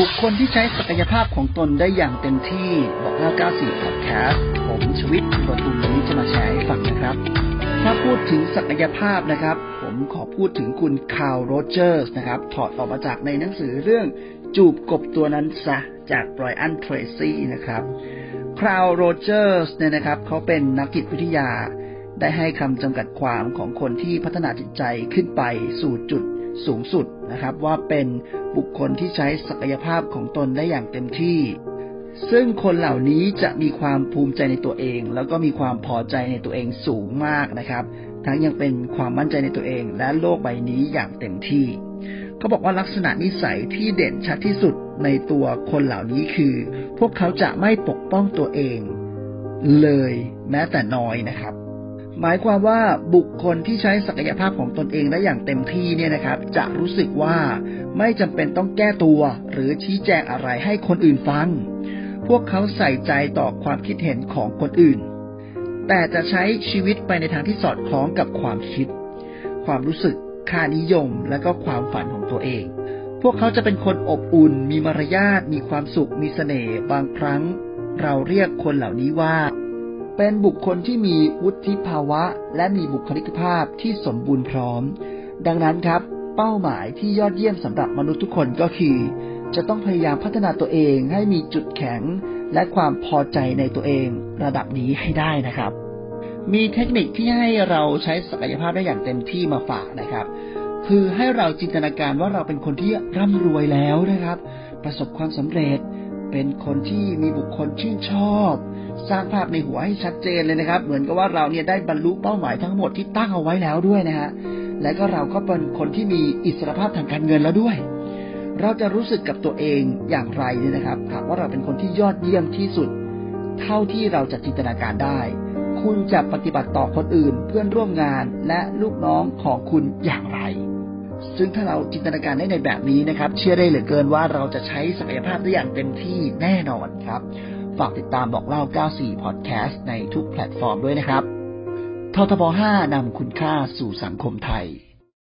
บุคคลที่ใช้ศักยภาพของตนได้อย่างเต็มที่บอกเล่า94 Podcast ผมชวิตตัวตุนวันนี้จะมาแชร์ให้ฟังนะครับ ถ้าพูดถึงศักยภาพนะครับ ผมขอพูดถึงคุณคาร์ลโรเจอร์สนะครับ ถอดออกมาจากในหนังสือเรื่องจูบกบตัวนั้นซะจากไบรอันเทรซี่นะครับคาร์ลโรเจอร์สเนี่ยนะครับเขาเป็นนักจิตวิทยาได้ให้คำจำกัดความของคนที่พัฒนาจิตใจขึ้นไปสู่จุด สูงสุดนะครับ ว่าเป็นบุคคลที่ใช้ศักยภาพของตนได้อย่างเต็มที่ ซึ่งคนเหล่านี้จะมีความภูมิใจในตัวเอง แล้วก็มีความพอใจในตัวเองสูงมากนะครับ ทั้งยังเป็นความมั่นใจในตัวเอง และโลกใบนี้อย่างเต็มที่ เขาบอกว่าลักษณะนิสัยที่เด่นชัดที่สุดในตัวคนเหล่านี้คือ พวกเขาจะไม่ปกป้องตัวเอง เลยแม้แต่น้อยนะครับ หมายความว่าบุคคลที่ใช้ศักยภาพของตนเองได้อย่างเต็มที่เนี่ยนะครับ จะรู้สึกว่าไม่จำเป็นต้องแก้ตัว หรือชี้แจงอะไรให้คนอื่นฟัง พวกเขาใส่ใจต่อความคิดเห็นของคนอื่น แต่จะใช้ชีวิตไปในทางที่สอดคล้องกับความคิด ความรู้สึกค่านิยมและก็ความฝันของตัวเอง พวกเขาจะเป็นคนอบอุ่น มีมารยาทมีความสุขมีเสน่ห์บางครั้ง เราเรียกคนเหล่านี้ว่า เป็นบุคคลที่มีวุฒิภาวะ และมีบุคลิกภาพที่สมบูรณ์พร้อม ดังนั้นครับ เป้าหมายที่ยอดเยี่ยมสำหรับมนุษย์ทุกคนก็คือ จะต้องพยายามพัฒนาตัวเองให้มีจุดแข็ง และความพอใจในตัวเองระดับนี้ให้ได้นะครับ มีเทคนิคที่ให้เราใช้ศักยภาพได้อย่างเต็มที่มาฝากนะครับ คือให้เราจินตนาการว่าเราเป็นคนที่ร่ำรวยแล้วนะครับ ประสบความสำเร็จ เป็นคนที่มีบุคคลชื่นชอบ สร้างภาพในหัวให้ชัดเจนเลยนะครับ เหมือนกับว่าเราเนี่ยได้บรรลุเป้าหมายทั้งหมดที่ตั้งเอาไว้แล้วด้วยนะฮะและก็เราก็เป็นคนที่มีอิสรภาพทางการเงินแล้วด้วย เราจะรู้สึกกับตัวเองอย่างไรเนี่ยนะครับหากว่าเราเป็นคนที่ยอดเยี่ยมที่สุด เท่าที่เราจะจินตนาการได้ คุณจะปฏิบัติต่อคนอื่น เพื่อนร่วมงานและลูกน้องของคุณอย่างไร ซึ่งถ้าเราจินตนาการได้ในแบบนี้นะครับ เชื่อได้เหลือเกินว่าเราจะใช้ศักยภาพได้อย่างเต็มที่แน่นอนครับ ฝากติดตามบอกเล่า 94 Podcast ในทุกแพลตฟอร์มด้วยนะครับททบ 5นำคุณค่าสู่สังคมไทย